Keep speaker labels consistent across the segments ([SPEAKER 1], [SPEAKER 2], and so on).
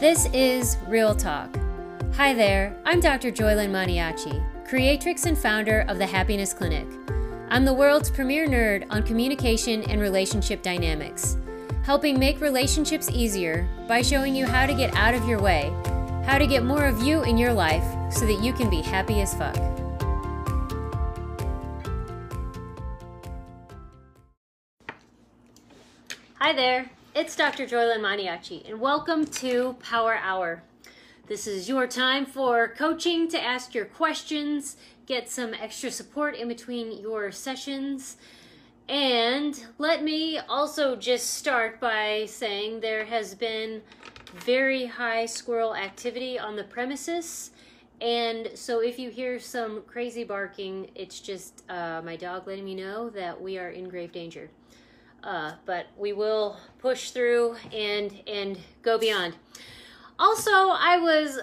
[SPEAKER 1] This is Real Talk. Hi there, I'm Dr. Joylyn Maniaci, creatrix and founder of the Happiness Clinic. I'm the world's premier nerd on communication and relationship dynamics, helping make relationships easier by showing you how to get out of your way, how to get more of you in your life so that you can be happy as fuck. Hi there, it's Dr. Joylyn Maniaci, and welcome to Power Hour. This is your time for coaching to ask your questions, get some extra support in between your sessions. And let me also just start by saying there has been very high squirrel activity on the premises. And so if you hear some crazy barking, it's just uh, my dog letting me know that we are in grave danger. Uh, but we will push through and and go beyond. Also, I was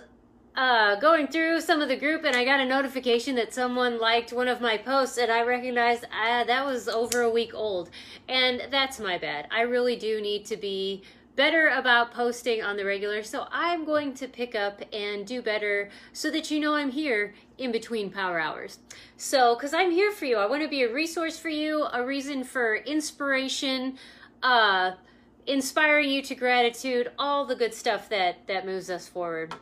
[SPEAKER 1] uh, going through some of the group and I got a notification that someone liked one of my posts and I recognized uh, that was over a week old. And that's my bad. I really do need to be better about posting on the regular. So I'm going to pick up and do better so that you know I'm here in between power hours. So, because I'm here for you, I want to be a resource for you, a reason for inspiration, uh, inspiring you to gratitude, all the good stuff that that moves us forward.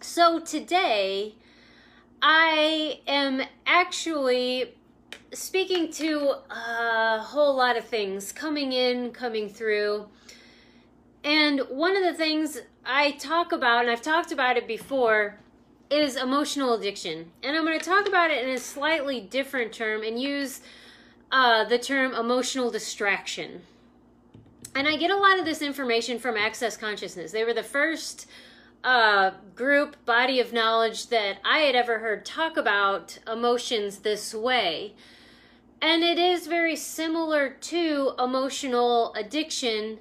[SPEAKER 1] So today, I am actually speaking to a whole lot of things coming in, coming through. And one of the things I talk about, and I've talked about it before, is emotional addiction. And I'm going to talk about it in a slightly different term and use uh, the term emotional distraction. And I get a lot of this information from Access Consciousness. They were the first uh, group body of knowledge that I had ever heard talk about emotions this way. And it is very similar to emotional addiction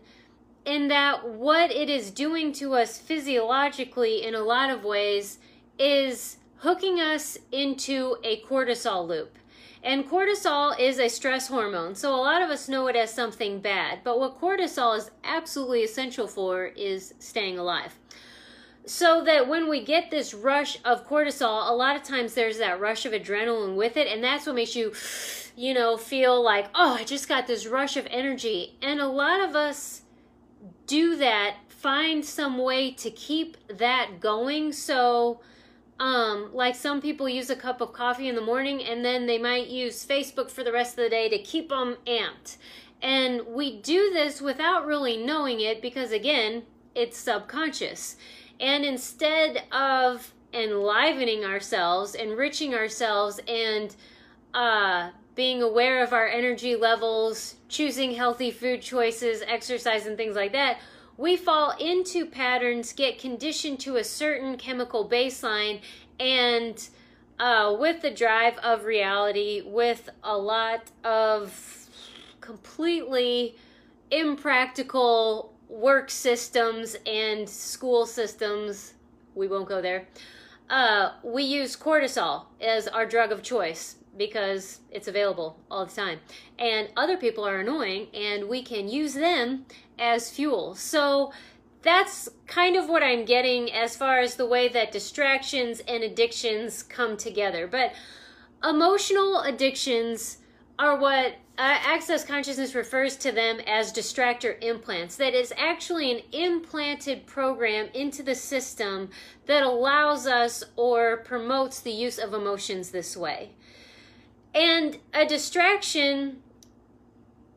[SPEAKER 1] in that what it is doing to us physiologically in a lot of ways is hooking us into a cortisol loop. And cortisol is a stress hormone, so a lot of us know it as something bad. But what cortisol is absolutely essential for is staying alive. So that when we get this rush of cortisol, a lot of times there's that rush of adrenaline with it, and that's what makes you, you know, feel like, oh, I just got this rush of energy. And a lot of us do that, find some way to keep that going. So, um, like some people use a cup of coffee in the morning and then they might use Facebook for the rest of the day to keep them amped. And we do this without really knowing it because, again, it's subconscious. And instead of enlivening ourselves, enriching ourselves, and uh, being aware of our energy levels, choosing healthy food choices, exercise, and things like that, we fall into patterns, get conditioned to a certain chemical baseline, and uh, with the drive of reality, with a lot of completely impractical work systems and school systems, we won't go there. Uh, we use cortisol as our drug of choice because it's available all the time. And other people are annoying and we can use them as fuel. So that's kind of what I'm getting as far as the way that distractions and addictions come together. But emotional addictions are what uh, Access Consciousness refers to them as distractor implants. That is actually an implanted program into the system that allows us or promotes the use of emotions this way. And a distraction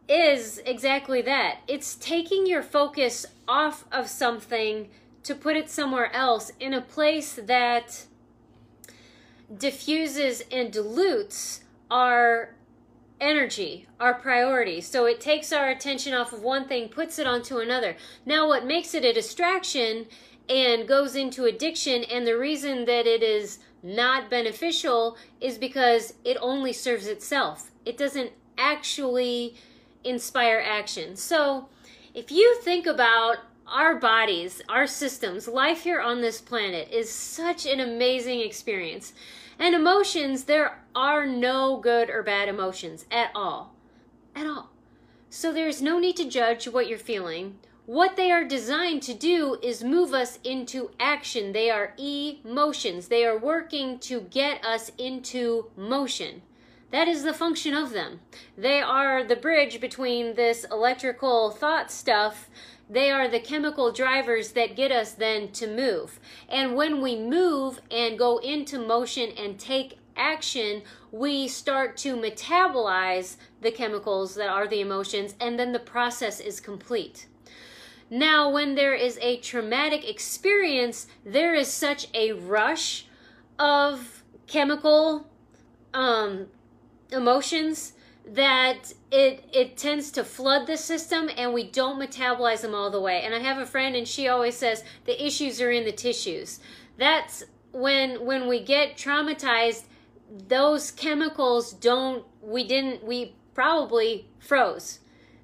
[SPEAKER 1] is exactly that it's taking your focus off of something to put it somewhere else in a place that diffuses and dilutes our energy, our priority. So it takes our attention off of one thing, puts it onto another. Now, what makes it a distraction and goes into addiction, and the reason that it is not beneficial is because it only serves itself. It doesn't actually inspire action. So, if you think about our bodies, our systems, life here on this planet is such an amazing experience. And emotions, there are no good or bad emotions at all. At all. So there's no need to judge what you're feeling what they are designed to do is move us into action. They are emotions. They are working to get us into motion. That is the function of them. They are the bridge between this electrical thought stuff. They are the chemical drivers that get us then to move. And when we move and go into motion and take action, we start to metabolize the chemicals that are the emotions, and then the process is complete. Now, when there is a traumatic experience, there is such a rush of chemical um, emotions that it it tends to flood the system and we don't metabolize them all the way. And I have a friend and she always says the issues are in the tissues. That's when when we get traumatized those chemicals don't we didn't we probably froze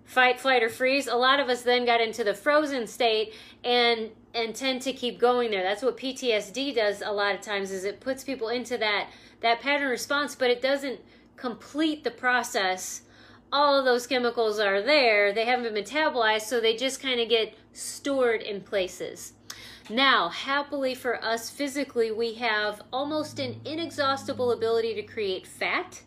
[SPEAKER 1] fight flight or freeze a lot of us then got into the frozen state and and tend to keep going there. That's what ptsd does a lot of times is it puts people into that that pattern response but it doesn't complete the process. All of those chemicals are there. They haven't been metabolized so they just kind of get stored in places. Now, happily for us physically, we have almost an inexhaustible ability to create fat.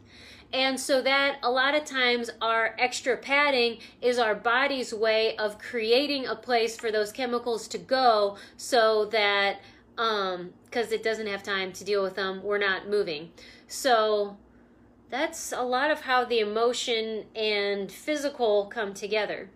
[SPEAKER 1] And so that a lot of times our extra padding is our body's way of creating a place for those chemicals to go so that um because it doesn't have time to deal with them, we're not moving. So that's a lot of how the emotion and physical come together.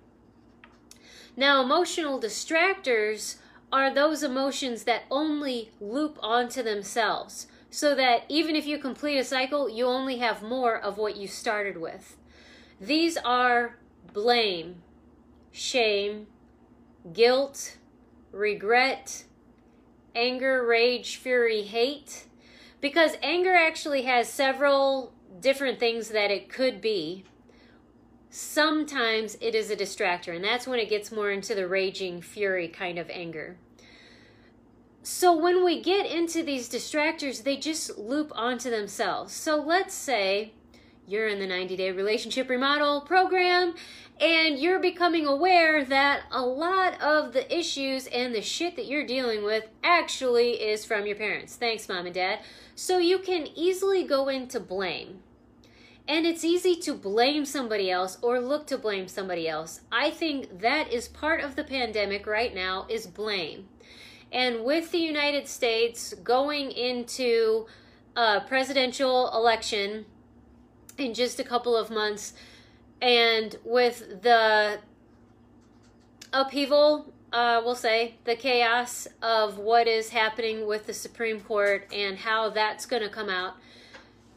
[SPEAKER 1] Now, emotional distractors are those emotions that only loop onto themselves so that even if you complete a cycle, you only have more of what you started with. These are blame, shame, guilt, regret, anger, rage, fury, hate. Because anger actually has several different things that it could be sometimes it is a distractor, and that's when it gets more into the raging fury kind of anger. So when we get into these distractors, they just loop onto themselves. So let's say you're in the 90 day relationship remodel program and you're becoming aware that a lot of the issues and the shit that you're dealing with actually is from your parents. Thanks, mom and dad. So you can easily go into blame. And it's easy to blame somebody else or look to blame somebody else. I think that is part of the pandemic right now is blame. And with the United States going into a presidential election in just a couple of months and with the upheaval uh, we'll say the chaos of what is happening with the Supreme Court and how that's going to come out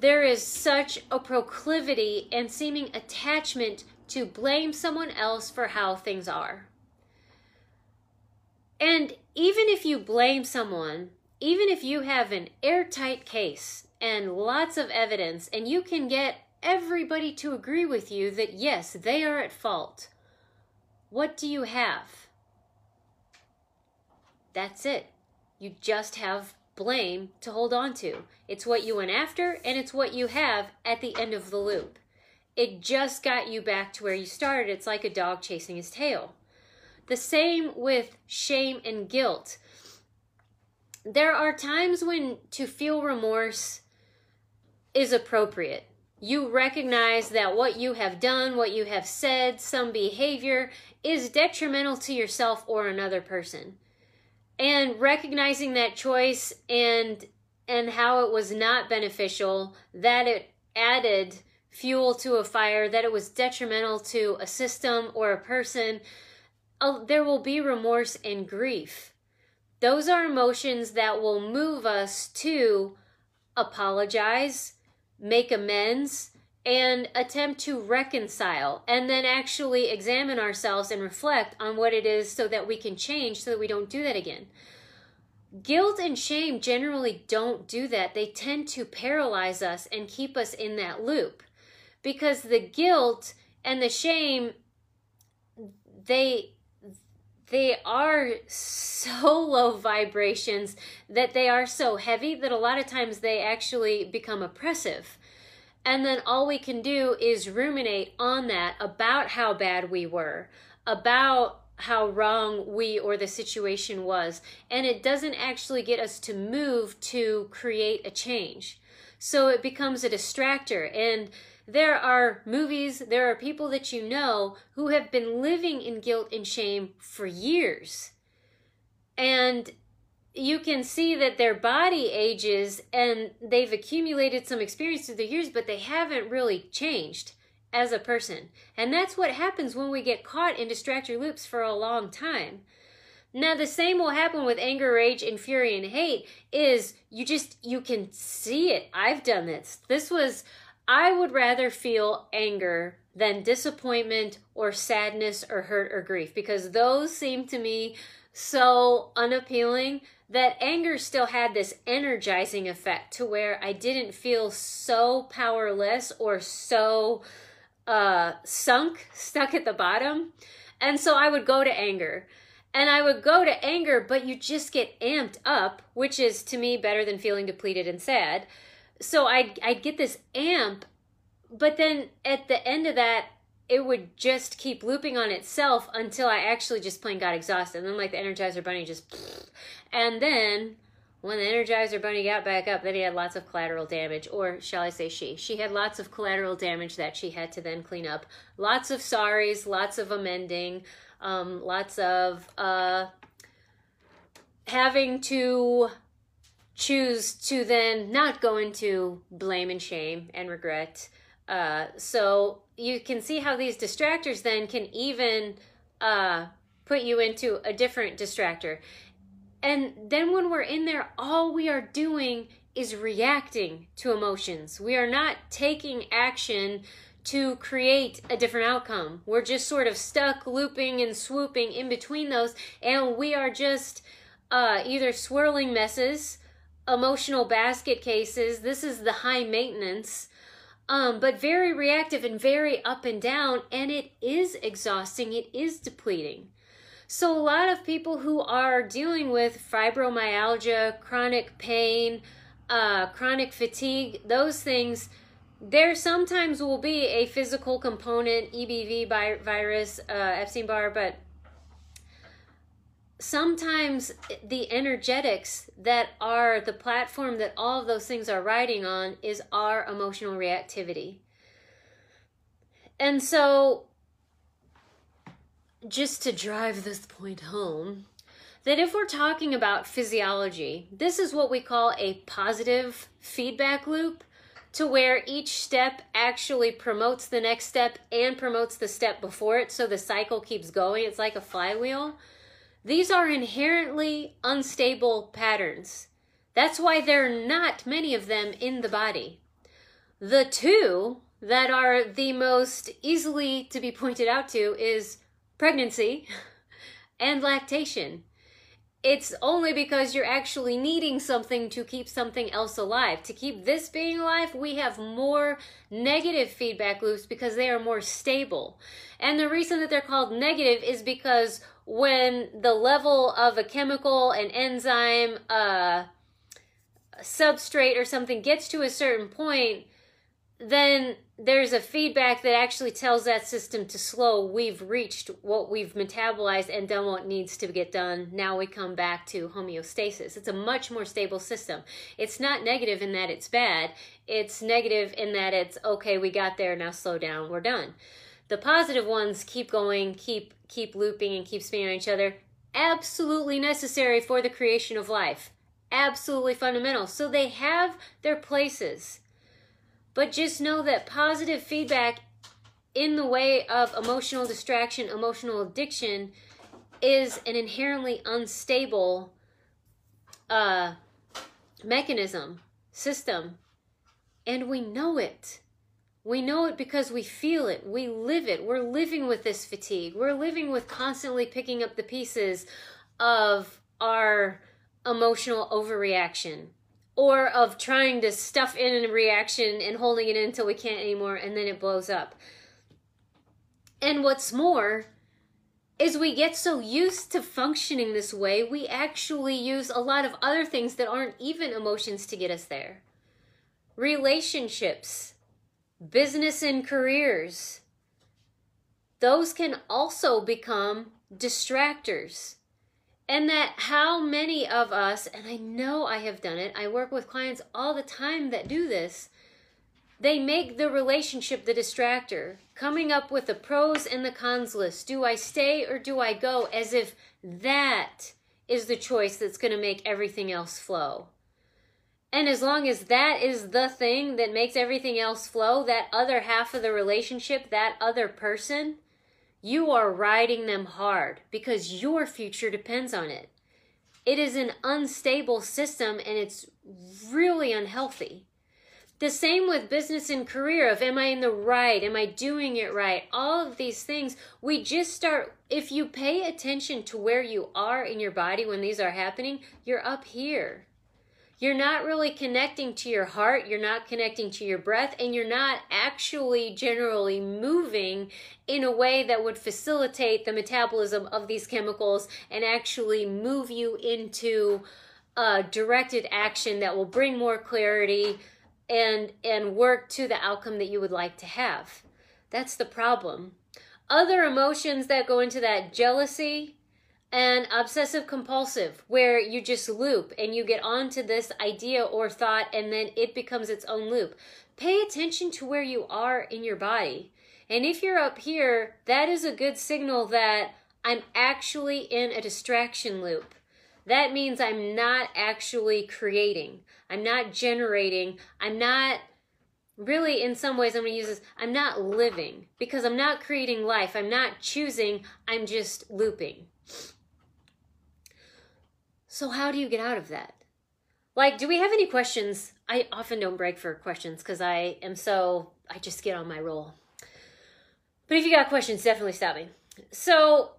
[SPEAKER 1] there is such a proclivity and seeming attachment to blame someone else for how things are. And even if you blame someone, even if you have an airtight case and lots of evidence, and you can get everybody to agree with you that yes, they are at fault, what do you have? That's it. You just have blame to hold on to. It's what you went after, and it's what you have at the end of the loop. It just got you back to where you started. It's like a dog chasing his tail. The same with shame and guilt. There are times when to feel remorse is appropriate. You recognize that what you have done, what you have said, some behavior is detrimental to yourself or another person and recognizing that choice and and how it was not beneficial that it added fuel to a fire that it was detrimental to a system or a person uh, there will be remorse and grief those are emotions that will move us to apologize make amends and attempt to reconcile and then actually examine ourselves and reflect on what it is so that we can change so that we don't do that again. Guilt and shame generally don't do that. They tend to paralyze us and keep us in that loop because the guilt and the shame they they are so low vibrations that they are so heavy that a lot of times they actually become oppressive and then all we can do is ruminate on that about how bad we were, about how wrong we or the situation was. And it doesn't actually get us to move to create a change. So it becomes a distractor. And there are movies, there are people that you know who have been living in guilt and shame for years. And you can see that their body ages and they've accumulated some experience through the years, but they haven't really changed as a person. And that's what happens when we get caught in distractor loops for a long time. Now the same will happen with anger, rage, and fury and hate is you just you can see it. I've done this. This was I would rather feel anger than disappointment or sadness or hurt or grief because those seem to me so unappealing that anger still had this energizing effect to where I didn't feel so powerless or so uh, sunk, stuck at the bottom. And so I would go to anger. And I would go to anger, but you just get amped up, which is to me better than feeling depleted and sad. So I'd, I'd get this amp, but then at the end of that, it would just keep looping on itself until I actually just plain got exhausted. And then, like the Energizer Bunny, just. And then when the Energizer Bunny got back up, then he had lots of collateral damage, or shall I say she? She had lots of collateral damage that she had to then clean up. Lots of sorries, lots of amending, um, lots of uh, having to choose to then not go into blame and shame and regret. Uh, so you can see how these distractors then can even uh, put you into a different distractor. And then when we're in there, all we are doing is reacting to emotions. We are not taking action to create a different outcome. We're just sort of stuck looping and swooping in between those, and we are just uh, either swirling messes, emotional basket cases. This is the high maintenance, um, but very reactive and very up and down, and it is exhausting. It is depleting. So, a lot of people who are dealing with fibromyalgia, chronic pain, uh, chronic fatigue, those things, there sometimes will be a physical component, EBV virus, uh, Epstein Barr, but sometimes the energetics that are the platform that all of those things are riding on is our emotional reactivity. And so just to drive this point home, that if we're talking about physiology, this is what we call a positive feedback loop to where each step actually promotes the next step and promotes the step before it so the cycle keeps going. It's like a flywheel. These are inherently unstable patterns. That's why there are not many of them in the body. The two that are the most easily to be pointed out to is pregnancy and lactation. It's only because you're actually needing something to keep something else alive. To keep this being alive, we have more negative feedback loops because they are more stable. And the reason that they're called negative is because when the level of a chemical, an enzyme, a substrate, or something gets to a certain point, then there's a feedback that actually tells that system to slow. We've reached what we've metabolized and done what needs to get done. Now we come back to homeostasis. It's a much more stable system. It's not negative in that it's bad. It's negative in that it's okay, we got there, now slow down, we're done. The positive ones keep going, keep keep looping and keep spinning on each other. Absolutely necessary for the creation of life. Absolutely fundamental. So they have their places but just know that positive feedback in the way of emotional distraction, emotional addiction, is an inherently unstable uh, mechanism, system. And we know it. We know it because we feel it. We live it. We're living with this fatigue. We're living with constantly picking up the pieces of our emotional overreaction or of trying to stuff in a reaction and holding it in until we can't anymore and then it blows up. And what's more, is we get so used to functioning this way, we actually use a lot of other things that aren't even emotions to get us there. Relationships, business and careers, those can also become distractors. And that how many of us, and I know I have done it, I work with clients all the time that do this, they make the relationship the distractor, coming up with the pros and the cons list. Do I stay or do I go? As if that is the choice that's going to make everything else flow. And as long as that is the thing that makes everything else flow, that other half of the relationship, that other person, you are riding them hard because your future depends on it. It is an unstable system and it's really unhealthy. The same with business and career of am I in the right? Am I doing it right? All of these things, we just start, if you pay attention to where you are in your body when these are happening, you're up here. You're not really connecting to your heart, you're not connecting to your breath, and you're not actually generally moving in a way that would facilitate the metabolism of these chemicals and actually move you into a directed action that will bring more clarity and and work to the outcome that you would like to have. That's the problem. Other emotions that go into that jealousy and obsessive compulsive where you just loop and you get onto this idea or thought and then it becomes its own loop. Pay attention to where you are in your body. And if you're up here, that is a good signal that I'm actually in a distraction loop. That means I'm not actually creating. I'm not generating. I'm not really, in some ways, I'm going to use this I'm not living because I'm not creating life. I'm not choosing. I'm just looping. So, how do you get out of that? Like, do we have any questions? I often don't break for questions because I am so, I just get on my roll. But if you got questions, definitely stop me. So,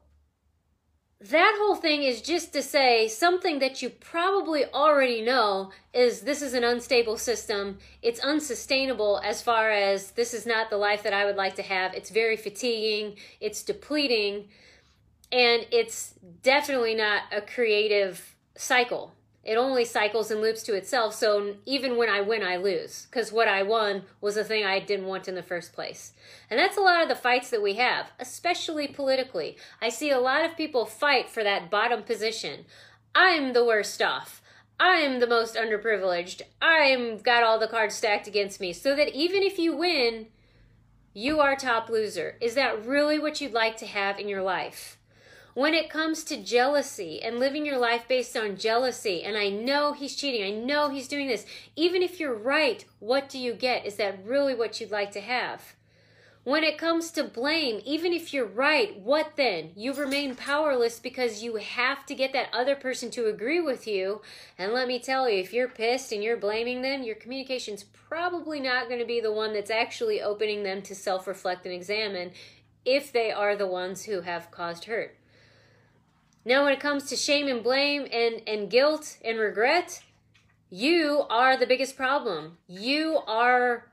[SPEAKER 1] that whole thing is just to say something that you probably already know is this is an unstable system. It's unsustainable as far as this is not the life that I would like to have. It's very fatiguing, it's depleting, and it's definitely not a creative cycle. It only cycles and loops to itself. So even when I win, I lose because what I won was the thing I didn't want in the first place. And that's a lot of the fights that we have, especially politically. I see a lot of people fight for that bottom position. I'm the worst off. I'm the most underprivileged. I'm got all the cards stacked against me. So that even if you win, you are top loser. Is that really what you'd like to have in your life? When it comes to jealousy and living your life based on jealousy, and I know he's cheating, I know he's doing this, even if you're right, what do you get? Is that really what you'd like to have? When it comes to blame, even if you're right, what then? You remain powerless because you have to get that other person to agree with you. And let me tell you, if you're pissed and you're blaming them, your communication's probably not going to be the one that's actually opening them to self reflect and examine if they are the ones who have caused hurt. Now, when it comes to shame and blame and, and guilt and regret, you are the biggest problem. You are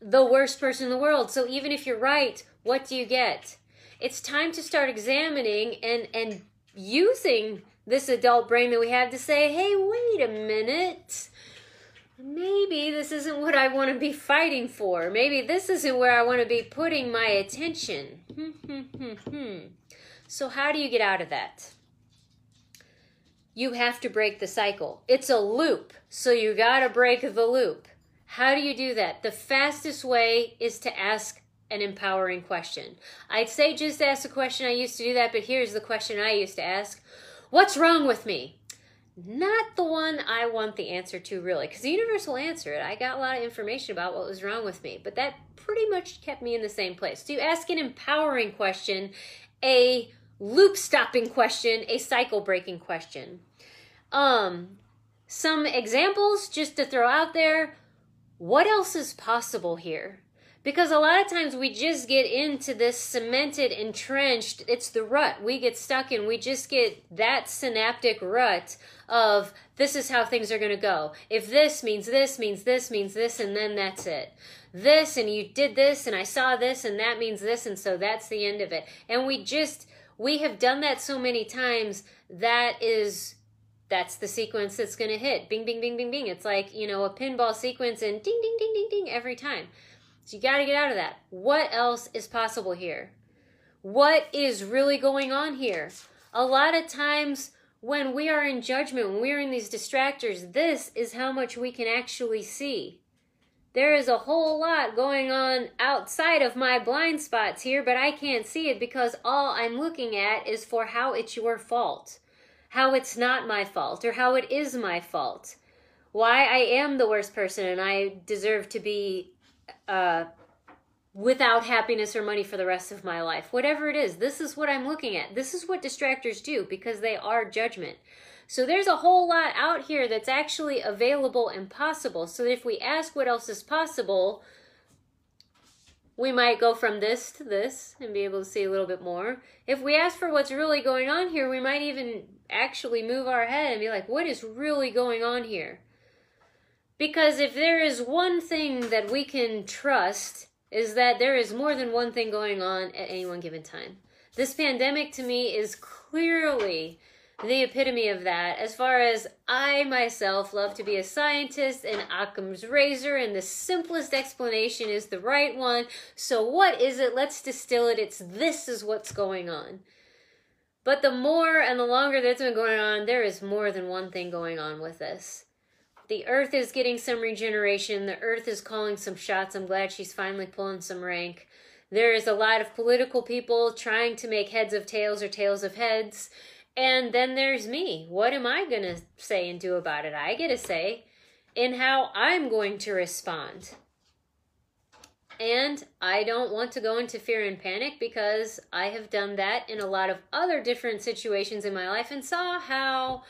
[SPEAKER 1] the worst person in the world. So even if you're right, what do you get? It's time to start examining and, and using this adult brain that we have to say, hey, wait a minute. Maybe this isn't what I want to be fighting for. Maybe this isn't where I want to be putting my attention. Hmm, hmm, hmm, so, how do you get out of that? You have to break the cycle. It's a loop, so you got to break the loop. How do you do that? The fastest way is to ask an empowering question. I'd say just ask a question. I used to do that, but here's the question I used to ask What's wrong with me? Not the one I want the answer to, really, because the universe will answer it. I got a lot of information about what was wrong with me, but that pretty much kept me in the same place. So you ask an empowering question, a loop stopping question, a cycle breaking question. Um, some examples just to throw out there. What else is possible here? Because a lot of times we just get into this cemented, entrenched, it's the rut. We get stuck in, we just get that synaptic rut of this is how things are going to go. If this means this, means this, means this, and then that's it. This, and you did this, and I saw this, and that means this, and so that's the end of it. And we just, we have done that so many times that is that's the sequence that's going to hit. Bing, bing, bing, bing, bing. It's like, you know, a pinball sequence and ding, ding, ding, ding, ding every time. So you got to get out of that. What else is possible here? what is really going on here. A lot of times, when we are in judgment, when we are in these distractors, this is how much we can actually see. There is a whole lot going on outside of my blind spots here, but I can't see it because all I'm looking at is for how it's your fault, how it's not my fault, or how it is my fault, why I am the worst person and I deserve to be uh, without happiness or money for the rest of my life. Whatever it is, this is what I'm looking at. This is what distractors do because they are judgment. So there's a whole lot out here that's actually available and possible. So if we ask what else is possible, we might go from this to this and be able to see a little bit more. If we ask for what's really going on here, we might even actually move our head and be like, what is really going on here? Because if there is one thing that we can trust, is that there is more than one thing going on at any one given time. This pandemic to me is clearly the epitome of that. As far as I myself love to be a scientist and Occam's razor, and the simplest explanation is the right one. So, what is it? Let's distill it. It's this is what's going on. But the more and the longer that's been going on, there is more than one thing going on with this. The earth is getting some regeneration. The earth is calling some shots. I'm glad she's finally pulling some rank. There is a lot of political people trying to make heads of tails or tails of heads. And then there's me. What am I going to say and do about it? I get a say in how I'm going to respond. And I don't want to go into fear and panic because I have done that in a lot of other different situations in my life and saw how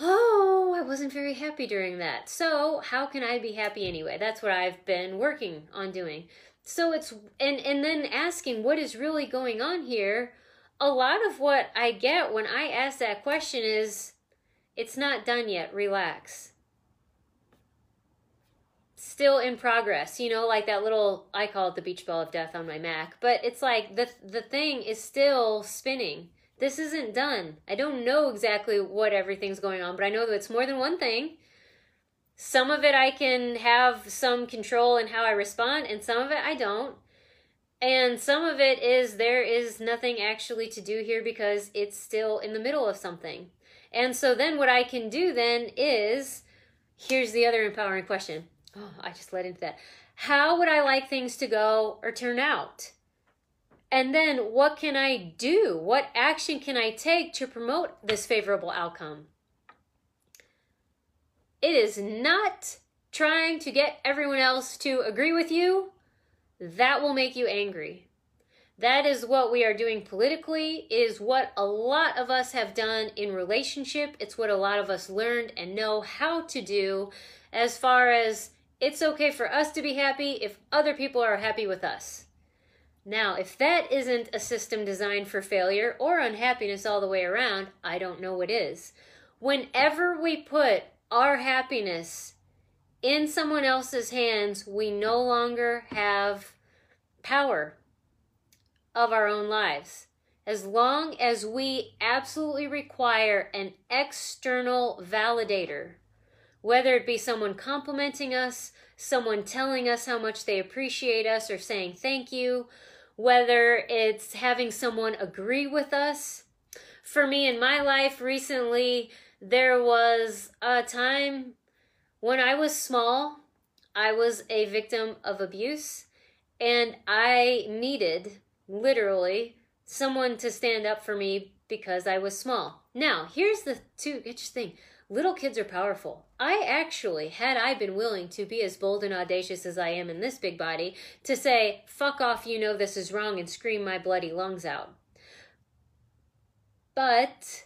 [SPEAKER 1] oh, I wasn't very happy during that. So, how can I be happy anyway? That's what I've been working on doing. So it's and and then asking what is really going on here. A lot of what I get when I ask that question is it's not done yet. Relax. Still in progress, you know, like that little I call it the beach ball of death on my Mac, but it's like the the thing is still spinning this isn't done. I don't know exactly what everything's going on, but I know that it's more than one thing. Some of it I can have some control in how I respond, and some of it I don't. And some of it is there is nothing actually to do here because it's still in the middle of something. And so then what I can do then is here's the other empowering question. Oh, I just led into that. How would I like things to go or turn out? And then what can I do? What action can I take to promote this favorable outcome? It is not trying to get everyone else to agree with you. That will make you angry. That is what we are doing politically. It is what a lot of us have done in relationship. It's what a lot of us learned and know how to do as far as it's okay for us to be happy if other people are happy with us. Now, if that isn't a system designed for failure or unhappiness all the way around, I don't know what is. Whenever we put our happiness in someone else's hands, we no longer have power of our own lives. As long as we absolutely require an external validator, whether it be someone complimenting us, someone telling us how much they appreciate us, or saying thank you, whether it's having someone agree with us. For me in my life recently, there was a time when I was small, I was a victim of abuse, and I needed, literally, someone to stand up for me because I was small. Now, here's the two interesting Little kids are powerful. I actually, had I been willing to be as bold and audacious as I am in this big body, to say, fuck off, you know this is wrong, and scream my bloody lungs out. But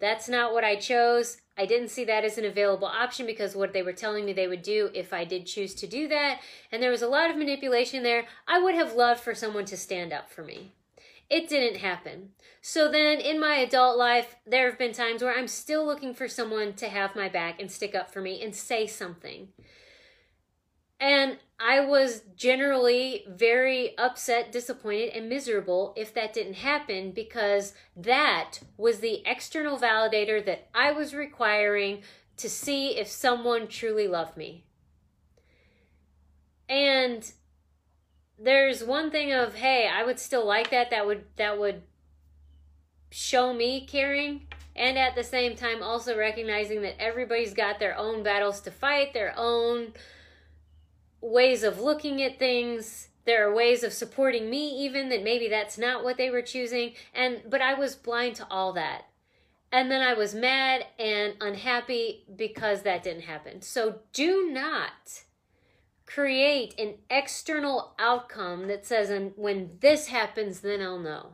[SPEAKER 1] that's not what I chose. I didn't see that as an available option because what they were telling me they would do if I did choose to do that, and there was a lot of manipulation there. I would have loved for someone to stand up for me. It didn't happen. So then in my adult life, there have been times where I'm still looking for someone to have my back and stick up for me and say something. And I was generally very upset, disappointed, and miserable if that didn't happen because that was the external validator that I was requiring to see if someone truly loved me. And there's one thing of hey i would still like that that would that would show me caring and at the same time also recognizing that everybody's got their own battles to fight their own ways of looking at things there are ways of supporting me even that maybe that's not what they were choosing and but i was blind to all that and then i was mad and unhappy because that didn't happen so do not create an external outcome that says and when this happens then I'll know.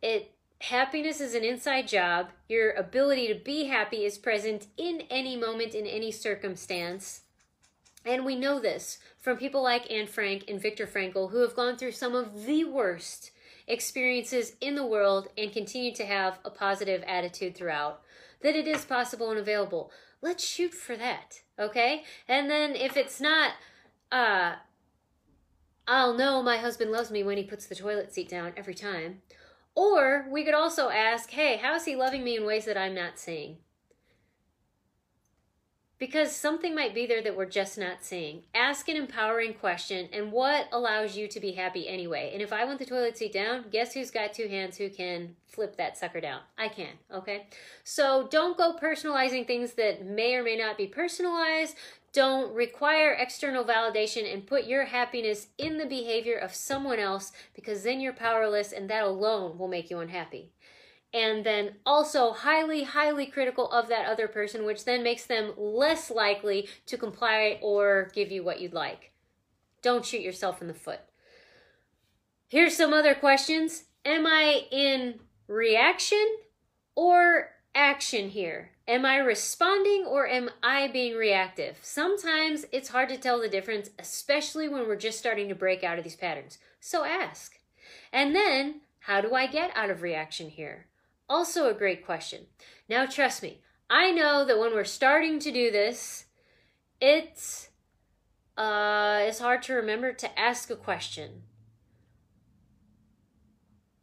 [SPEAKER 1] It happiness is an inside job. Your ability to be happy is present in any moment in any circumstance. And we know this from people like Anne Frank and Viktor Frankl who have gone through some of the worst experiences in the world and continue to have a positive attitude throughout that it is possible and available let's shoot for that, okay? And then if it's not, uh, I'll know my husband loves me when he puts the toilet seat down every time. Or we could also ask, hey, how is he loving me in ways that I'm not seeing? Because something might be there that we're just not seeing. Ask an empowering question and what allows you to be happy anyway. And if I want the toilet seat down, guess who's got two hands who can flip that sucker down? I can, okay? So don't go personalizing things that may or may not be personalized. Don't require external validation and put your happiness in the behavior of someone else because then you're powerless and that alone will make you unhappy and then also highly, highly critical of that other person, which then makes them less likely to comply or give you what you'd like. Don't shoot yourself in the foot. Here's some other questions Am I in reaction or action here? Am I responding or am I being reactive? Sometimes it's hard to tell the difference, especially when we're just starting to break out of these patterns. So ask. And then, how do I get out of reaction here? Also, a great question. Now, trust me, I know that when we're starting to do this, it's uh, it's hard to remember to ask a question.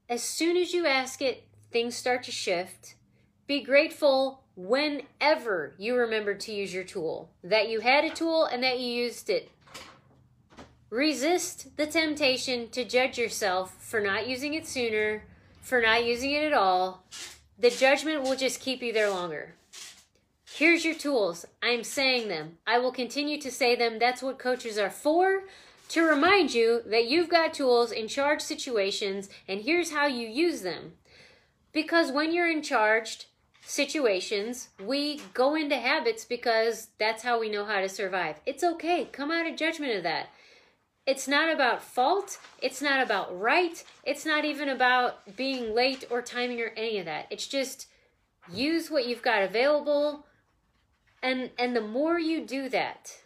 [SPEAKER 1] As soon as you ask it, things start to shift. Be grateful whenever you remember to use your tool, that you had a tool and that you used it. Resist the temptation to judge yourself for not using it sooner for not using it at all, the judgment will just keep you there longer. Here's your tools. I'm saying them. I will continue to say them. That's what coaches are for to remind you that you've got tools in charge situations and here's how you use them. Because when you're in charged situations, we go into habits because that's how we know how to survive. It's okay. Come out of judgment of that. It's not about fault. It's not about right. It's not even about being late or timing or any of that. It's just use what you've got available. And and the more you do that,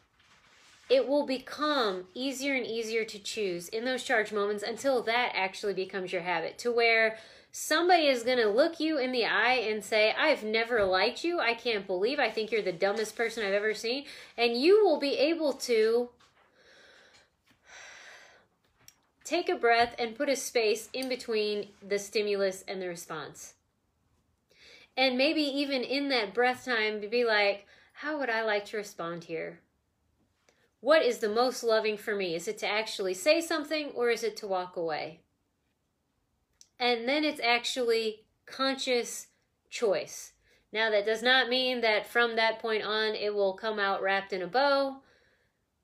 [SPEAKER 1] it will become easier and easier to choose in those charge moments until that actually becomes your habit to where somebody is going to look you in the eye and say, I've never liked you. I can't believe I think you're the dumbest person I've ever seen. And you will be able to take a breath and put a space in between the stimulus and the response. And maybe even in that breath time be like, how would I like to respond here? What is the most loving for me? Is it to actually say something or is it to walk away? And then it's actually conscious choice. Now, that does not mean that from that point on it will come out wrapped in a bow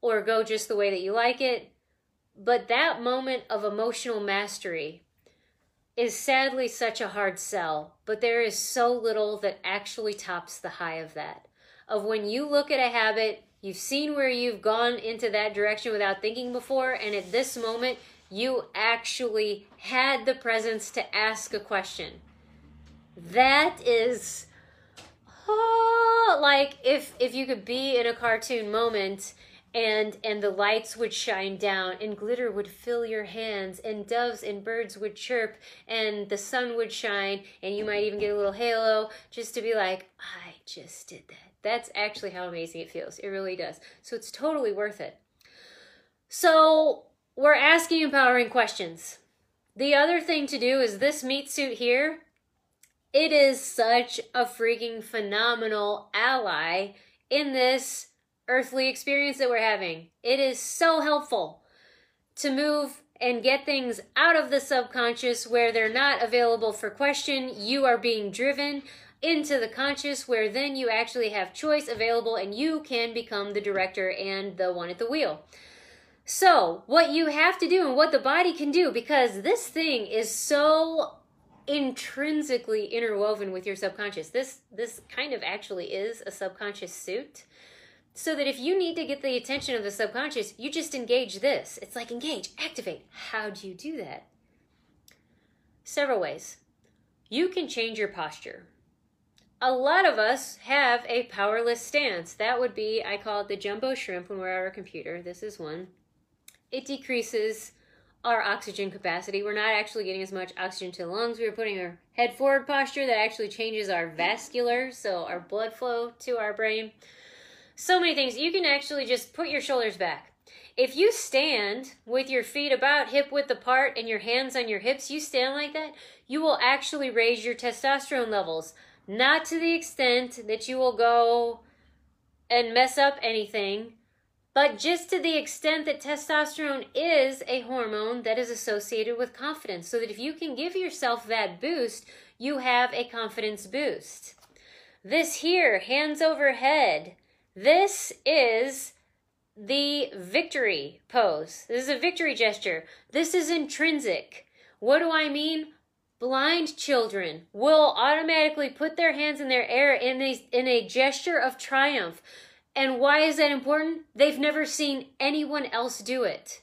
[SPEAKER 1] or go just the way that you like it. But that moment of emotional mastery is sadly such a hard sell, but there is so little that actually tops the high of that. Of when you look at a habit, you've seen where you've gone into that direction without thinking before, and at this moment, you actually had the presence to ask a question. That is oh, like if if you could be in a cartoon moment and and the lights would shine down and glitter would fill your hands and doves and birds would chirp and the sun would shine and you might even get a little halo just to be like i just did that. That's actually how amazing it feels. It really does. So it's totally worth it. So we're asking empowering questions. The other thing to do is this meat suit here. It is such a freaking phenomenal ally in this earthly experience that we're having. It is so helpful. to move and get things out of the subconscious where they're not available for question. You are being driven into the conscious where then you actually have choice available and you can become the director and the one at the wheel. So, what you have to do and what the body can do, because this thing is so intrinsically interwoven with your subconscious. This this kind of actually is a subconscious suit. So that if you need to get the attention of the subconscious, you just engage this. It's like engage, activate. How do you do that? Several ways. You can change your posture. A lot of us have a powerless stance. That would be, I call it the jumbo shrimp when we're at our computer. This is one. It decreases our oxygen capacity. We're not actually getting as much oxygen to the lungs. We are putting our head forward posture that actually changes our vascular, so our blood flow to our brain. So many things. You can actually just put your shoulders back. If you stand with your feet about hip width apart and your hands on your hips, you stand like that, you will actually raise your testosterone levels. Not to the extent that you will go and mess up anything, but just to the extent that testosterone is a hormone that is associated with confidence. So that if you can give yourself that boost, you have a confidence boost. This here, hands over head, this is the victory pose. This is a victory gesture. This is intrinsic. What do I mean? Blind children will automatically put their hands in their air in a, in a gesture of triumph. And why is that important? They've never seen anyone else do it.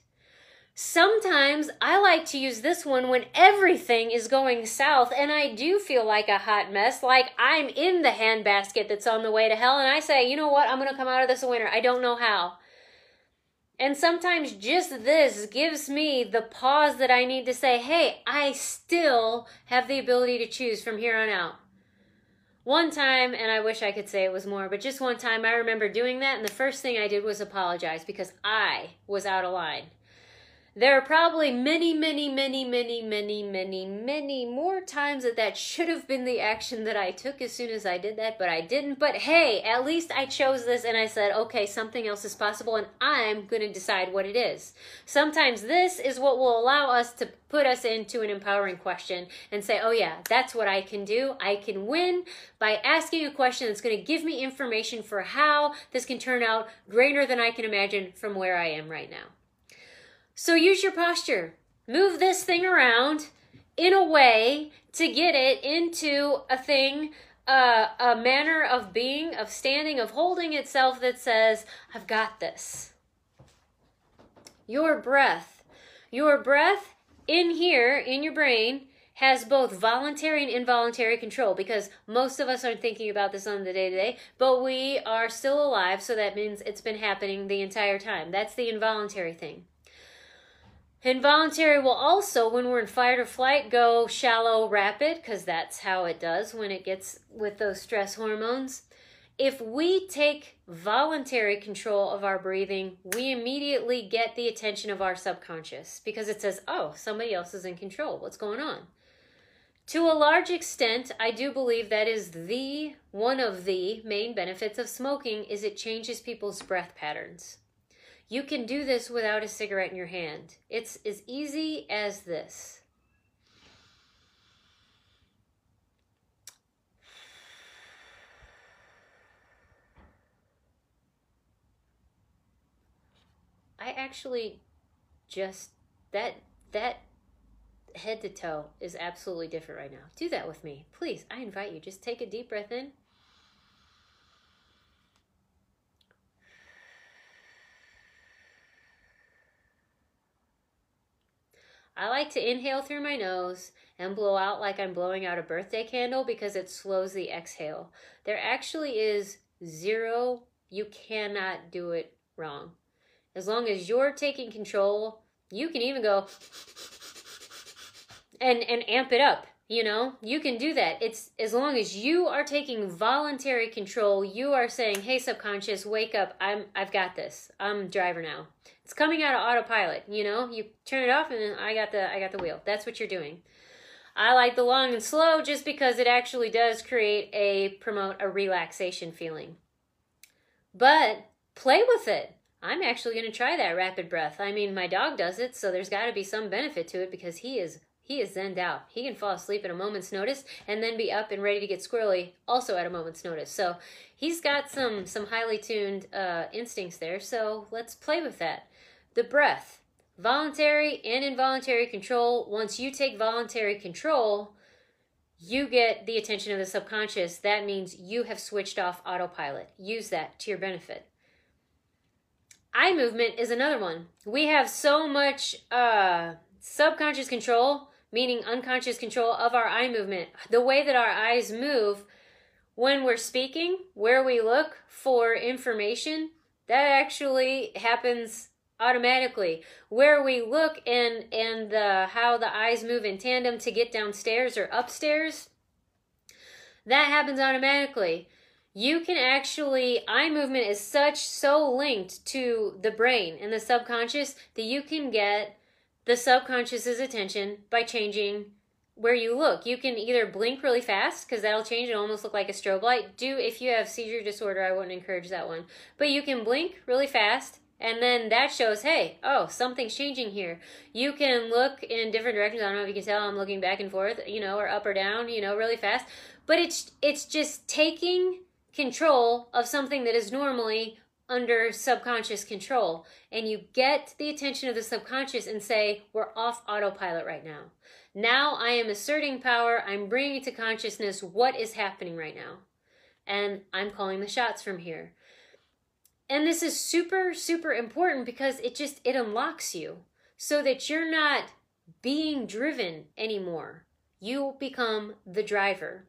[SPEAKER 1] Sometimes I like to use this one when everything is going south and I do feel like a hot mess, like I'm in the handbasket that's on the way to hell, and I say, you know what, I'm to come out of this a winner. I don't know how. And sometimes just this gives me the pause that I need to say, hey, I still have the ability to choose from here on out. One time, and I wish I could say it was more, but just one time I remember doing that, and the first thing I did was apologize because I was out of line. There are probably many, many, many, many, many, many, many more times that that should have been the action that I took as soon as I did that, but I didn't. But hey, at least I chose this and I said, okay, something else is possible and I'm going to decide what it is. Sometimes this is what will allow us to put us into an empowering question and say, oh yeah, that's what I can do. I can win by asking a question that's going to give me information for how this can turn out greater than I can imagine from where I am right now. So use your posture. Move this thing around in a way to get it into a thing, uh, a manner of being, of standing, of holding itself that says, I've got this. Your breath. Your breath in here, in your brain, has both voluntary and involuntary control because most of us aren't thinking about this on the day to day, but we are still alive, so that means it's been happening the entire time. That's the involuntary thing. Involuntary will also, when we're in fight or flight, go shallow rapid because that's how it does when it gets with those stress hormones. If we take voluntary control of our breathing, we immediately get the attention of our subconscious because it says, oh, somebody else is in control. What's going on? To a large extent, I do believe that is the one of the main benefits of smoking is it changes people's breath patterns. You can do this without a cigarette in your hand. It's as easy as this. I actually just that that head to toe is absolutely different right now. Do that with me. Please, I invite you. Just take a deep breath in. I like to inhale through my nose and blow out like I'm blowing out a birthday candle because it slows the exhale. There actually is zero, you cannot do it wrong. As long as you're taking control, you can even go and and amp it up, you know? You can do that. It's as long as you are taking voluntary control, you are saying, "Hey subconscious, wake up. I'm I've got this. I'm driver now." It's coming out of autopilot, you know? You turn it off and I got the I got the wheel. That's what you're doing. I like the long and slow just because it actually does create a promote a relaxation feeling. But play with it. I'm actually going to try that rapid breath. I mean, my dog does it, so there's got to be some benefit to it because he is he is zenned out. He can fall asleep at a moment's notice and then be up and ready to get squirrely also at a moment's notice. So he's got some some highly tuned uh, instincts there. So let's play with that. The breath, voluntary and involuntary control. Once you take voluntary control, you get the attention of the subconscious. That means you have switched off autopilot. Use that to your benefit. Eye movement is another one. We have so much uh, subconscious control meaning unconscious control of our eye movement. The way that our eyes move when we're speaking, where we look for information, that actually happens automatically. Where we look and and the how the eyes move in tandem to get downstairs or upstairs, that happens automatically. You can actually eye movement is such so linked to the brain and the subconscious that you can get the subconscious's attention by changing where you look. You can either blink really fast because that'll change and almost look like a strobe light. Do if you have seizure disorder, I wouldn't encourage that one. But you can blink really fast and then that shows, hey, oh, something's changing here. You can look in different directions. I don't know if you can tell I'm looking back and forth, you know, or up or down, you know, really fast. But it's it's just taking control of something that is normally under subconscious control and you get the attention of the subconscious and say, We're off autopilot right now. Now I am asserting power. I'm bringing to consciousness what is happening right now. And I'm calling the shots from here. And this is super, super important because it just, it unlocks you so that you're not being driven anymore. You become the driver.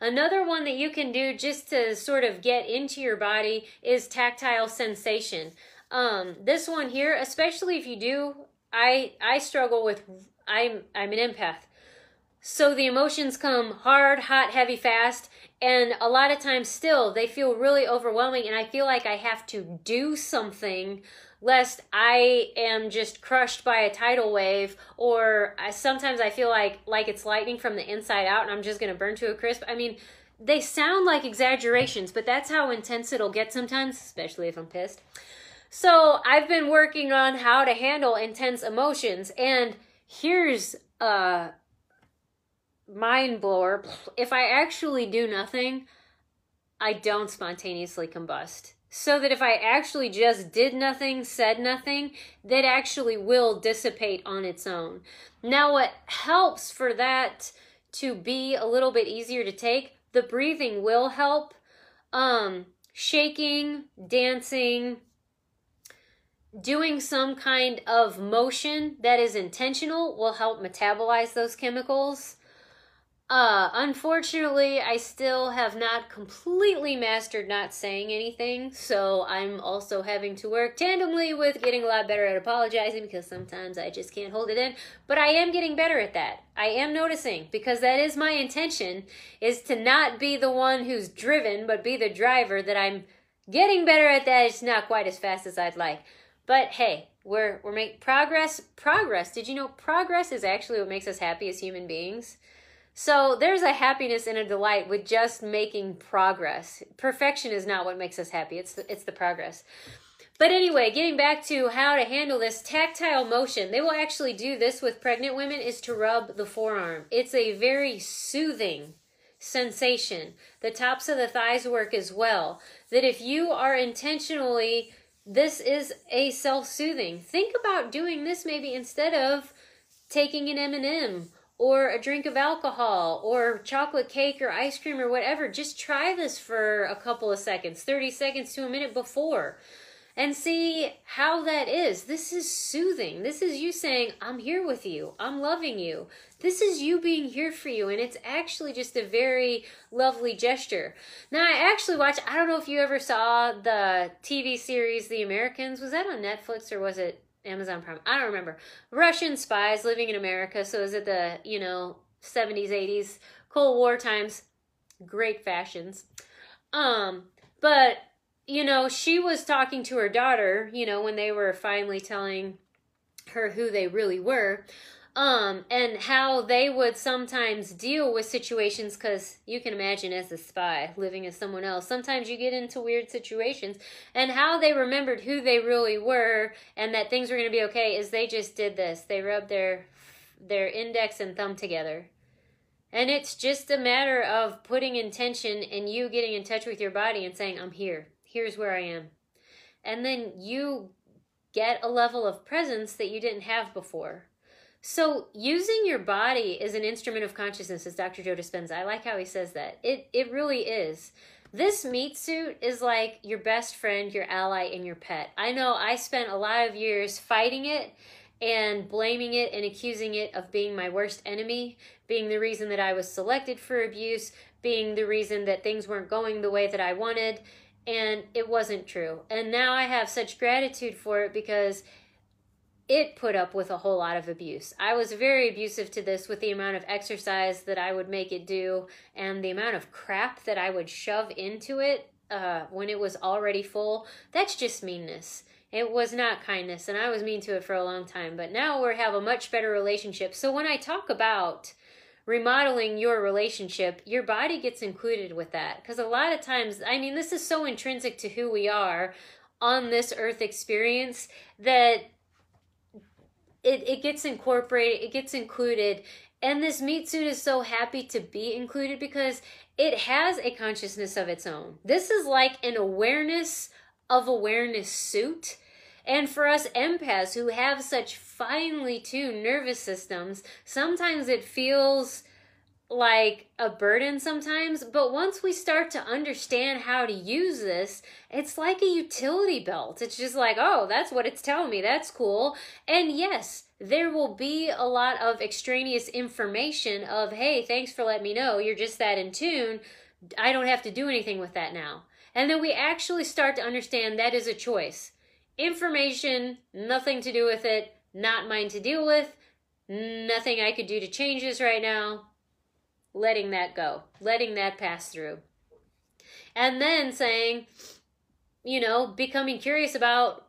[SPEAKER 1] Another one that you can do just to sort of get into your body is tactile sensation. Um, this one here, especially if you do, I I struggle with I'm I'm an empath. So the emotions come hard, hot, heavy, fast, and a lot of times still they feel really overwhelming and I feel like I have to do something lest I am just crushed by a tidal wave or I, sometimes I feel like like it's lightning from the inside out and I'm just going to burn to a crisp. I mean, they sound like exaggerations, but that's how intense it'll get sometimes, especially if I'm pissed. So, I've been working on how to handle intense emotions and here's a mind blower. If I actually do nothing, I don't spontaneously combust so that if I actually just did nothing, said nothing, that actually will dissipate on its own. Now, what helps for that to be a little bit easier to take, the breathing will help. Um, shaking, dancing, doing some kind of motion that is intentional will help metabolize those chemicals. Uh, unfortunately, I still have not completely mastered not saying anything, so I'm also having to work tandemly with getting a lot better at apologizing because sometimes I just can't hold it in. But I am getting better at that. I am noticing because that is my intention is to not be the one who's driven, but be the driver that I'm getting better at that. It's not quite as fast as I'd like. But hey, we're we're making progress. Progress. Did you know progress is actually what makes us happy as human beings? So there's a happiness and a delight with just making progress. Perfection is not what makes us happy. It's the, it's the progress. But anyway, getting back to how to handle this tactile motion, they will actually do this with pregnant women is to rub the forearm. It's a very soothing sensation. The tops of the thighs work as well. That if you are intentionally this is a self-soothing. Think about doing this maybe instead of taking an M&M or a drink of alcohol or chocolate cake or ice cream or whatever. Just try this for a couple of seconds, 30 seconds to a minute before, and see how that is. This is soothing. This is you saying, I'm here with you, I'm loving you. This is you being here for you, and it's actually just a very lovely gesture. Now, I actually watched, I don't know if you ever saw the TV series The Americans. Was that on Netflix or was it Amazon Prime. I don't remember. Russian spies living in America. So is it the, you know, 70s, 80s, Cold War times? Great fashions. Um, but, you know, she was talking to her daughter, you know, when they were finally telling her who they really were. Um, and how they would sometimes deal with situations because you can imagine as a spy living as someone else sometimes you get into weird situations and how they remembered who they really were and that things were going to be okay is they just did this. They rubbed their their index and thumb together. And it's just a matter of putting intention and you getting in touch with your body and saying i'm here. Here's where i am. And then you get a level of presence that you didn't have before so using your body is an instrument of consciousness, as Dr. Joe Dispenza, I like how he says that. It it really is. This meat suit is like your best friend, your ally, and your pet. I know I spent a lot of years fighting it and blaming it and accusing it of being my worst enemy, being the reason that I was selected for abuse, being the reason that things weren't going the way that I wanted, and it wasn't true. And now I have such gratitude for it because it put up with a whole lot of abuse. I was very abusive to this with the amount of exercise that I would make it do and the amount of crap that I would shove into it uh, when it was already full. That's just meanness. It was not kindness, and I was mean to it for a long time. But now we have a much better relationship. So when I talk about remodeling your relationship, your body gets included with that. Because a lot of times, I mean, this is so intrinsic to who we are on this earth experience that it, it gets incorporated, it gets included. And this meat suit is so happy to be included because it has a consciousness of its own. This is like an awareness of awareness suit. And for us empaths who have such finely tuned nervous systems, sometimes it feels like a burden sometimes, but once we start to understand how to use this, it's like a utility belt. It's just like, oh, that's what it's telling me. That's cool. And yes, there will be a lot of extraneous information of, hey, thanks for letting me know. You're just that in tune. I don't have to do anything with that now. And then we actually start to understand that is a choice. Information, nothing to do with it, not mine to deal with, nothing I could do to change this right now letting that go, letting that pass through. And then saying, you know, becoming curious about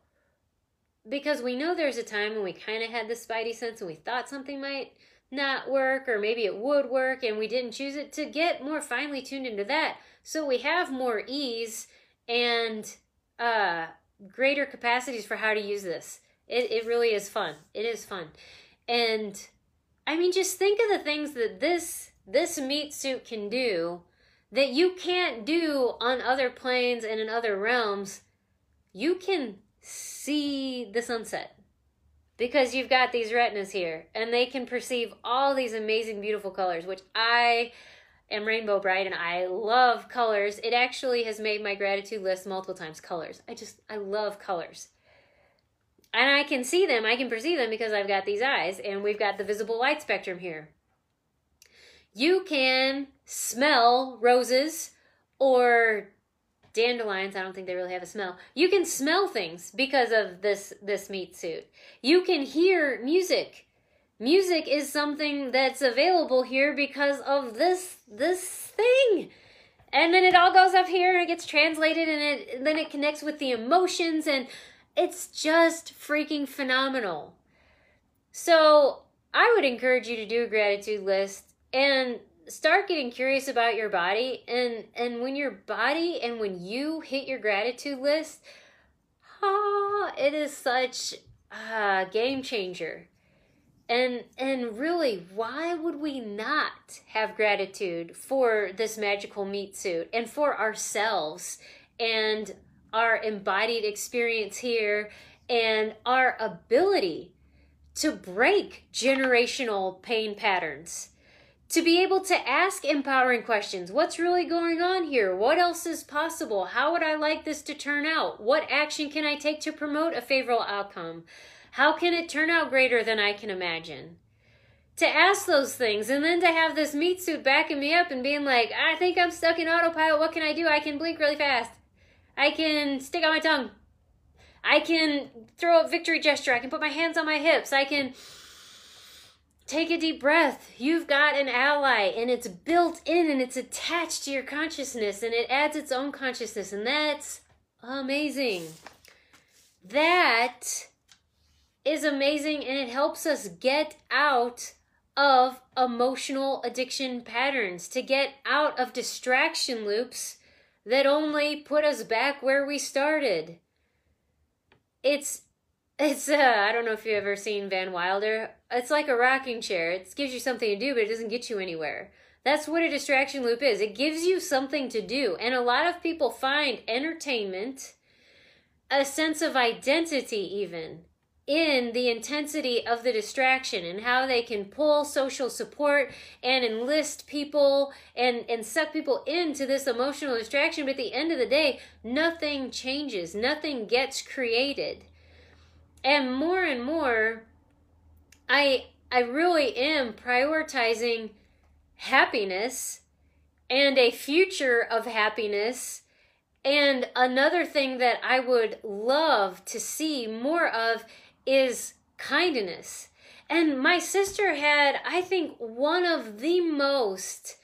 [SPEAKER 1] because we know there's a time when we kind of had the spidey sense and we thought something might not work or maybe it would work and we didn't choose it to get more finely tuned into that. So we have more ease and uh greater capacities for how to use this. It, it really is fun. It is fun. And i mean just think of the things that this this meat suit can do that you can't do on other planes and in other realms, you can see the sunset because you've got these retinas here and they can perceive all these amazing, beautiful colors, which I am rainbow bright and I love colors. It actually has made my gratitude list multiple times. Colors. I just, I love colors. And I can see them, I can perceive them because I've got these eyes and we've got the visible light spectrum here you can smell roses or dandelions. I don't think they really have a smell. You can smell things because of this this meat suit. You can hear music. Music is something that's available here because of this this thing. And then it all goes up here and it gets translated and it and then it connects with the emotions and it's just freaking phenomenal. So i would encourage you to do a gratitude list and start getting curious about your body and and when your body and when you hit your gratitude list ah it is such a game changer. And and really why would we not have gratitude for this magical meat suit and for ourselves and our embodied experience here and our ability to break generational pain patterns to be able to ask empowering questions. What's really going on here? What else is possible? How would I like this to turn out? What action can I take to promote a favorable outcome? How can it turn out greater than I can imagine? To ask those things and then to have this meat suit backing me up and being like, I think I'm stuck in autopilot. What can I do? I can blink really fast. I can stick out my tongue. I can throw a victory gesture. I can put my hands on my hips. I can Take a deep breath. You've got an ally and it's built in and it's attached to your consciousness and it adds its own consciousness and that's amazing. That is amazing and it helps us get out of emotional addiction patterns, to get out of distraction loops that only put us back where we started. It's it's uh, I don't know if you've ever seen Van Wilder. It's like a rocking chair. It gives you something to do, but it doesn't get you anywhere. That's what a distraction loop is. It gives you something to do. And a lot of people find entertainment, a sense of identity even in the intensity of the distraction and how they can pull social support and enlist people and, and suck people into this emotional distraction. But at the end of the day, nothing changes, nothing gets created. And more and more, I I really am prioritizing happiness and a future of happiness. And another thing that I would love to see more of is kindness. And my sister had, I think, one of the most.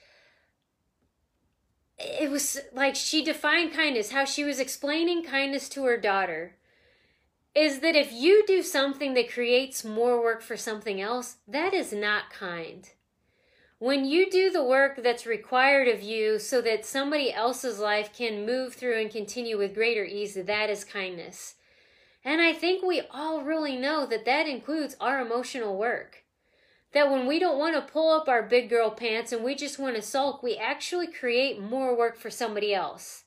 [SPEAKER 1] It was like she defined kindness, how she was explaining kindness to her daughter. Is that if you do something that creates more work for something else, that is not kind. When you do the work that's required of you so that somebody else's life can move through and continue with greater ease, that is kindness. And I think we all really know that that includes our emotional work. That when we don't want to pull up our big girl pants and we just want to sulk, we actually create more work for somebody else.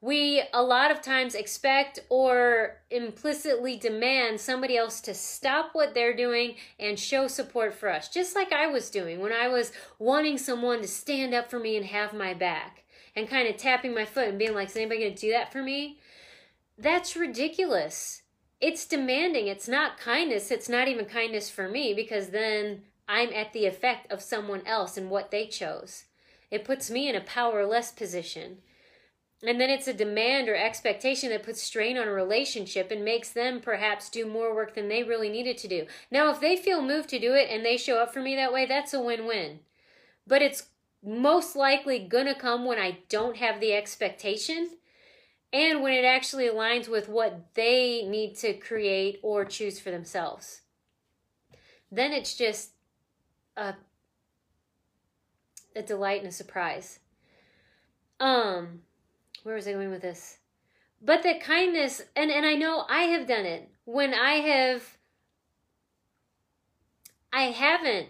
[SPEAKER 1] We a lot of times expect or implicitly demand somebody else to stop what they're doing and show support for us, just like I was doing when I was wanting someone to stand up for me and have my back and kind of tapping my foot and being like, Is anybody going to do that for me? That's ridiculous it's demanding. It's not kindness. It's not even kindness for me because then I'm at the effect of someone else and what they chose. It puts me in a powerless position. And then it's a demand or expectation that puts strain on a relationship and makes them perhaps do more work than they really needed to do. Now, if they feel moved to do it and they show up for me that way, that's a win win. But it's most likely gonna come when I don't have the expectation and when it actually aligns with what they need to create or choose for themselves. Then it's just a, a delight and a surprise. Um, where was I going with this? But the kindness, and, and I know I have done it when I have, I haven't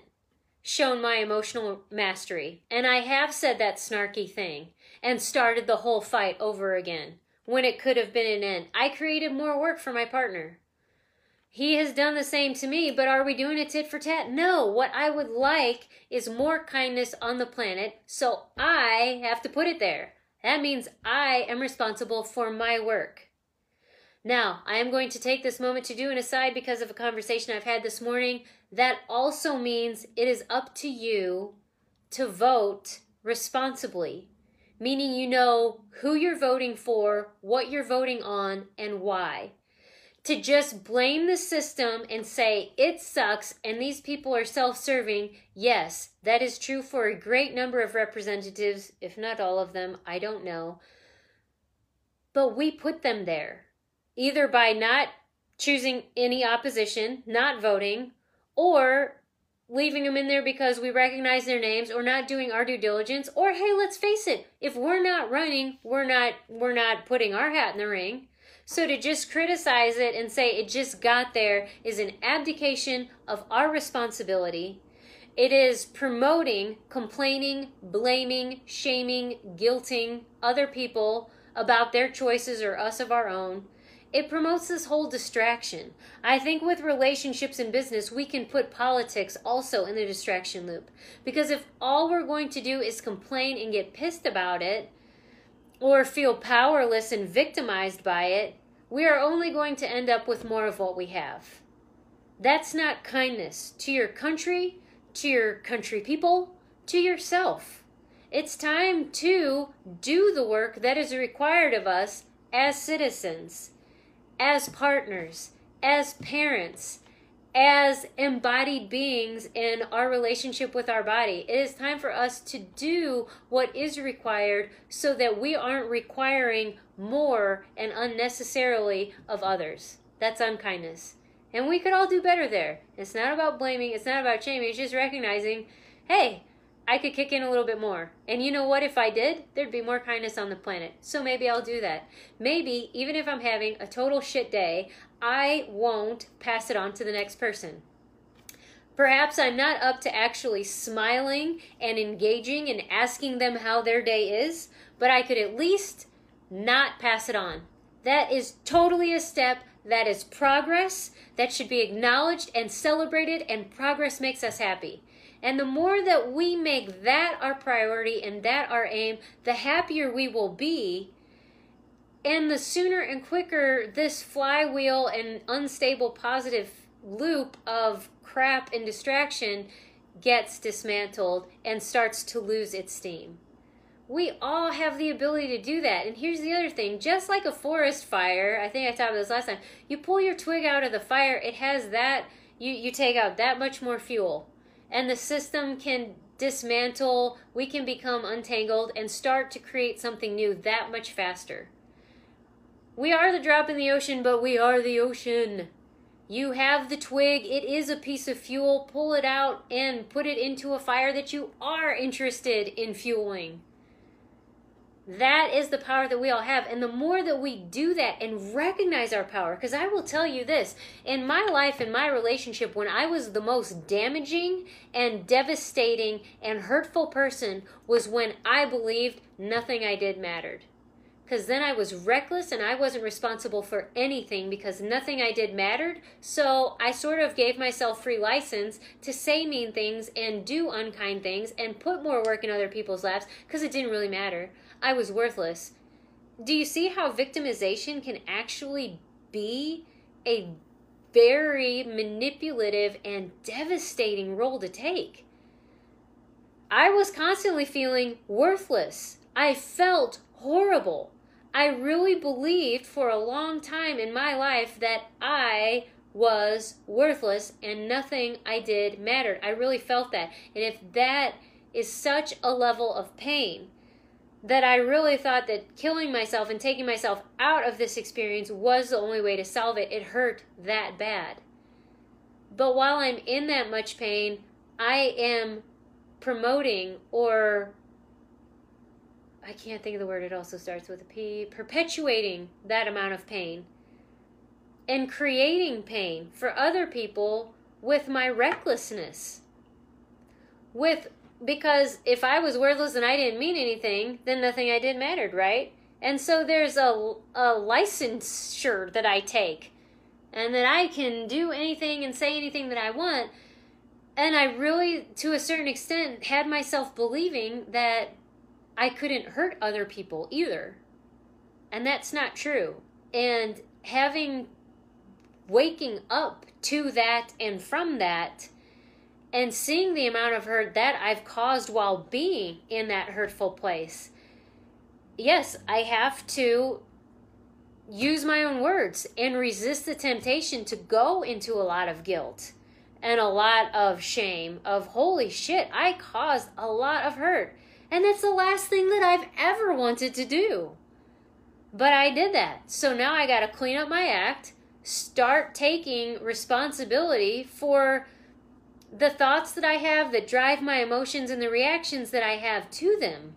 [SPEAKER 1] shown my emotional mastery, and I have said that snarky thing and started the whole fight over again when it could have been an end. I created more work for my partner. He has done the same to me, but are we doing a tit for tat? No. What I would like is more kindness on the planet, so I have to put it there. That means I am responsible for my work. Now, I am going to take this moment to do an aside because of a conversation I've had this morning. That also means it is up to you to vote responsibly meaning you know who you're voting for, what you're voting on, and why. To just blame the system and say it sucks and these people are self serving, yes, that is true for a great number of representatives, if not all of them, I don't know. But we put them there, either by not choosing any opposition, not voting, or leaving them in there because we recognize their names or not doing our due diligence or hey let's face it if we're not running we're not we're not putting our hat in the ring so to just criticize it and say it just got there is an abdication of our responsibility it is promoting complaining blaming shaming guilting other people about their choices or us of our own it promotes this whole distraction. I think with relationships and business, we can put politics also in the distraction loop. Because if all we're going to do is complain and get pissed about it, or feel powerless and victimized by it, we are only going to end up with more of what we have. That's not kindness to your country, to your country people, to yourself. It's time to do the work that is required of us as citizens as partners, as parents, as embodied beings in our relationship with our body. It is time for us to do what is required so that we aren't requiring more and unnecessarily of others. That's unkindness. And we could all do better there. It's not about blaming, it's not about shaming, it's just recognizing, hey, I could kick in a little bit more. And you know what? If I did, there'd be more kindness on the planet. So maybe I'll do that. Maybe, even if I'm having a total shit day, I won't pass it on to the next person. Perhaps I'm not up to actually smiling and engaging and asking them how their day is, but I could at least not pass it on. That is totally a step. That is progress. That should be acknowledged and celebrated, and progress makes us happy. And the more that we make that our priority and that our aim, the happier we will be. And the sooner and quicker this flywheel and unstable positive loop of crap and distraction gets dismantled and starts to lose its steam. We all have the ability to do that. And here's the other thing just like a forest fire, I think I talked about this last time, you pull your twig out of the fire, it has that, you, you take out that much more fuel. And the system can dismantle, we can become untangled and start to create something new that much faster. We are the drop in the ocean, but we are the ocean. You have the twig, it is a piece of fuel. Pull it out and put it into a fire that you are interested in fueling. That is the power that we all have. And the more that we do that and recognize our power, because I will tell you this in my life, in my relationship, when I was the most damaging and devastating and hurtful person, was when I believed nothing I did mattered. Because then I was reckless and I wasn't responsible for anything because nothing I did mattered. So I sort of gave myself free license to say mean things and do unkind things and put more work in other people's laps because it didn't really matter. I was worthless. Do you see how victimization can actually be a very manipulative and devastating role to take? I was constantly feeling worthless. I felt horrible. I really believed for a long time in my life that I was worthless and nothing I did mattered. I really felt that. And if that is such a level of pain, that I really thought that killing myself and taking myself out of this experience was the only way to solve it. It hurt that bad. But while I'm in that much pain, I am promoting or I can't think of the word, it also starts with a P, perpetuating that amount of pain and creating pain for other people with my recklessness. With because if I was worthless and I didn't mean anything, then nothing I did mattered, right? And so there's a, a licensure that I take, and that I can do anything and say anything that I want. And I really, to a certain extent, had myself believing that I couldn't hurt other people either. And that's not true. And having, waking up to that and from that, and seeing the amount of hurt that I've caused while being in that hurtful place. Yes, I have to use my own words and resist the temptation to go into a lot of guilt and a lot of shame of holy shit, I caused a lot of hurt. And that's the last thing that I've ever wanted to do. But I did that. So now I got to clean up my act, start taking responsibility for the thoughts that I have that drive my emotions and the reactions that I have to them.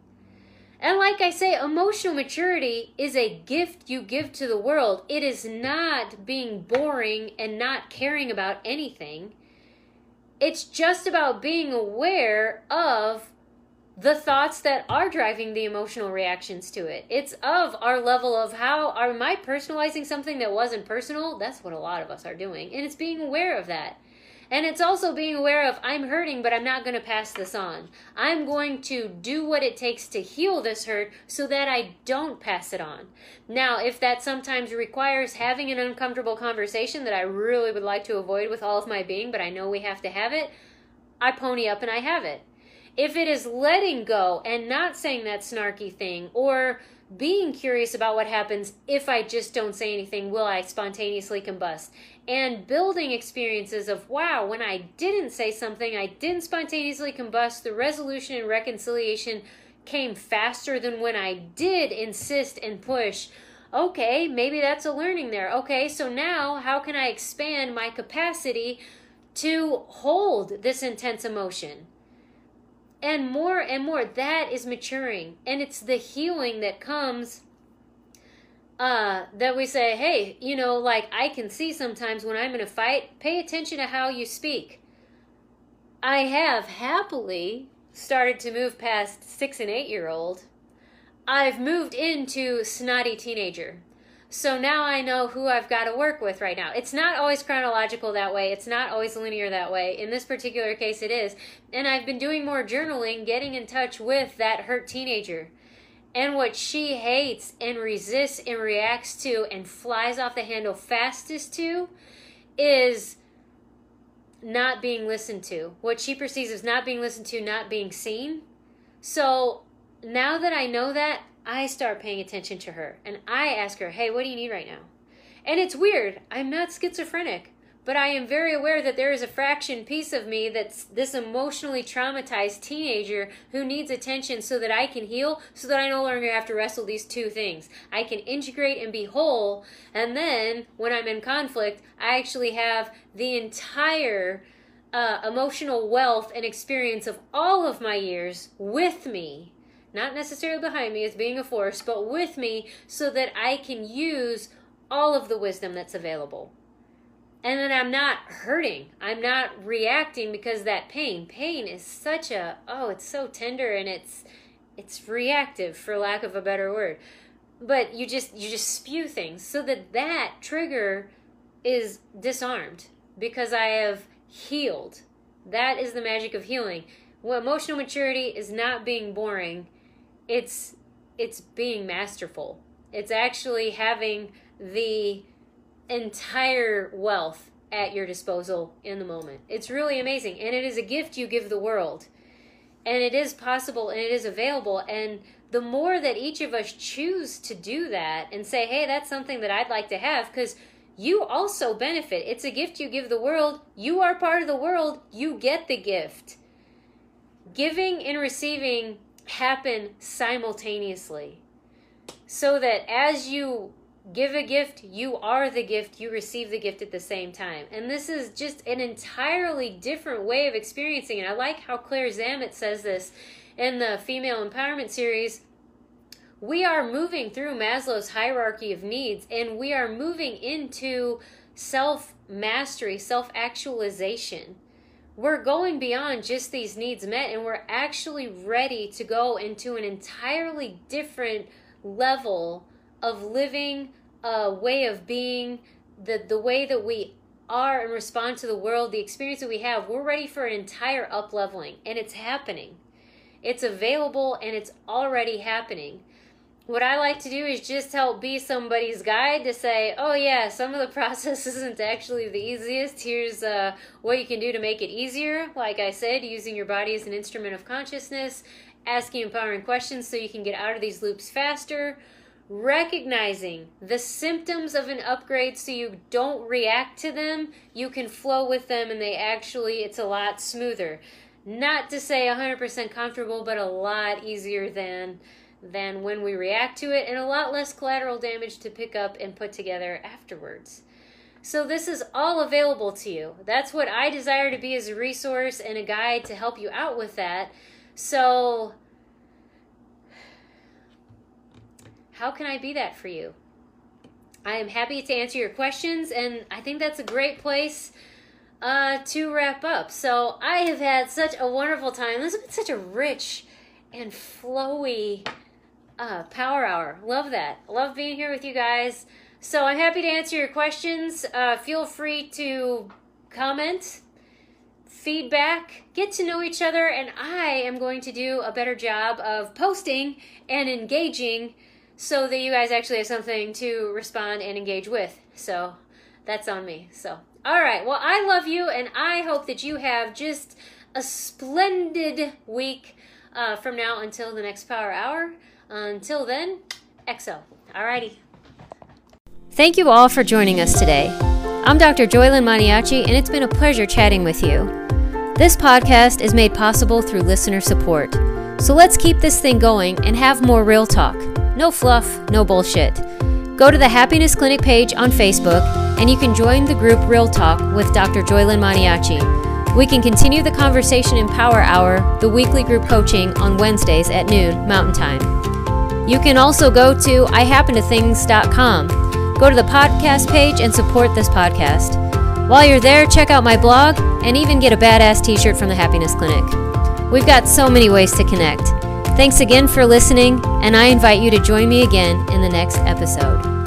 [SPEAKER 1] And like I say, emotional maturity is a gift you give to the world. It is not being boring and not caring about anything. It's just about being aware of the thoughts that are driving the emotional reactions to it. It's of our level of how am I personalizing something that wasn't personal? That's what a lot of us are doing. And it's being aware of that. And it's also being aware of I'm hurting, but I'm not going to pass this on. I'm going to do what it takes to heal this hurt so that I don't pass it on. Now, if that sometimes requires having an uncomfortable conversation that I really would like to avoid with all of my being, but I know we have to have it, I pony up and I have it. If it is letting go and not saying that snarky thing or being curious about what happens if I just don't say anything, will I spontaneously combust? and building experiences of wow, when I didn't say something, I didn't spontaneously combust, the resolution and reconciliation came faster than when I did insist and push. Okay, maybe that's a learning there. Okay, so now how can I expand my capacity to hold this intense emotion? And more and more, that is maturing. And it's the healing that comes uh, that we say, hey, you know, like I can see sometimes when I'm in a fight, pay attention to how you speak. I have happily started to move past six and eight year old. I've moved into snotty teenager. So now I know who I've got to work with right now. It's not always chronological that way. It's not always linear that way. In this particular case, it is. And I've been doing more journaling, getting in touch with that hurt teenager. And what she hates and resists and reacts to and flies off the handle fastest to is not being listened to. What she perceives as not being listened to, not being seen. So now that I know that, I start paying attention to her and I ask her, hey, what do you need right now? And it's weird. I'm not schizophrenic, but I am very aware that there is a fraction piece of me that's this emotionally traumatized teenager who needs attention so that I can heal, so that I no longer have to wrestle these two things. I can integrate and be whole, and then when I'm in conflict, I actually have the entire uh, emotional wealth and experience of all of my years with me not necessarily behind me as being a force, but with me so that I can use all of the wisdom that's available. And then I'm not hurting. I'm not reacting because that pain. Pain is such a oh, it's so tender and it's it's reactive for lack of a better word. But you just you just spew things so that that trigger is disarmed because I have healed. That is the magic of healing. Well, emotional maturity is not being boring it's it's being masterful. It's actually having the entire wealth at your disposal in the moment. It's really amazing and it is a gift you give the world. And it is possible and it is available and the more that each of us choose to do that and say, "Hey, that's something that I'd like to have" cuz you also benefit. It's a gift you give the world. You are part of the world. You get the gift. Giving and receiving happen simultaneously. So that as you give a gift, you are the gift, you receive the gift at the same time. And this is just an entirely different way of experiencing it. I like how Claire Zammit says this in the Female Empowerment series. We are moving through Maslow's hierarchy of needs and we are moving into self mastery, self actualization we're going beyond just these needs met and we're actually ready to go into an entirely different level of living a way of being the the way that we are and respond to the world the experience that we have. We're ready for an entire up leveling and it's happening. It's available and it's already happening what I like to do is just help be somebody's guide to say, oh yeah, some of the process isn't actually the easiest. Here's uh, what you can do to make it easier. Like I said, using your body as an instrument of consciousness, asking empowering questions so you can get out of these loops faster, recognizing the symptoms of an upgrade so you don't react to them, you can flow with them and they actually, it's a lot smoother. Not to say 100% comfortable, but a lot easier than than when we react to it, and a lot less collateral damage to pick up and put together afterwards. So, this is all available to you. That's what I desire to be as a resource and a guide to help you out with that. So, how can I be that for you? I am happy to answer your questions, and I think that's a great place uh, to wrap up. So, I have had such a wonderful time. This has been such a rich and flowy uh, Power Hour. Love that. Love being here with you guys. So I'm happy to answer your questions. Uh, feel free to comment, feedback, get to know each other, and I am going to do a better job of posting and engaging so that you guys actually have something to respond and engage with. So that's on me. So, all right. Well, I love you, and I hope that you have just a splendid week uh, from now until the next Power Hour. Until then, EXO. Alrighty. Thank you all for joining us today. I'm Dr. Joylyn Maniaci, and it's been a pleasure chatting with you. This podcast is made possible through listener support. So let's keep this thing going and have more real talk. No fluff, no bullshit. Go to the Happiness Clinic page on Facebook and you can join the group Real Talk with Dr. Joylyn Maniaci. We can continue the conversation in Power Hour, the weekly group coaching on Wednesdays at noon Mountain Time. You can also go to ihappentothings.com. Go to the podcast page and support this podcast. While you're there, check out my blog and even get a badass t shirt from the Happiness Clinic. We've got so many ways to connect. Thanks again for listening, and I invite you to join me again in the next episode.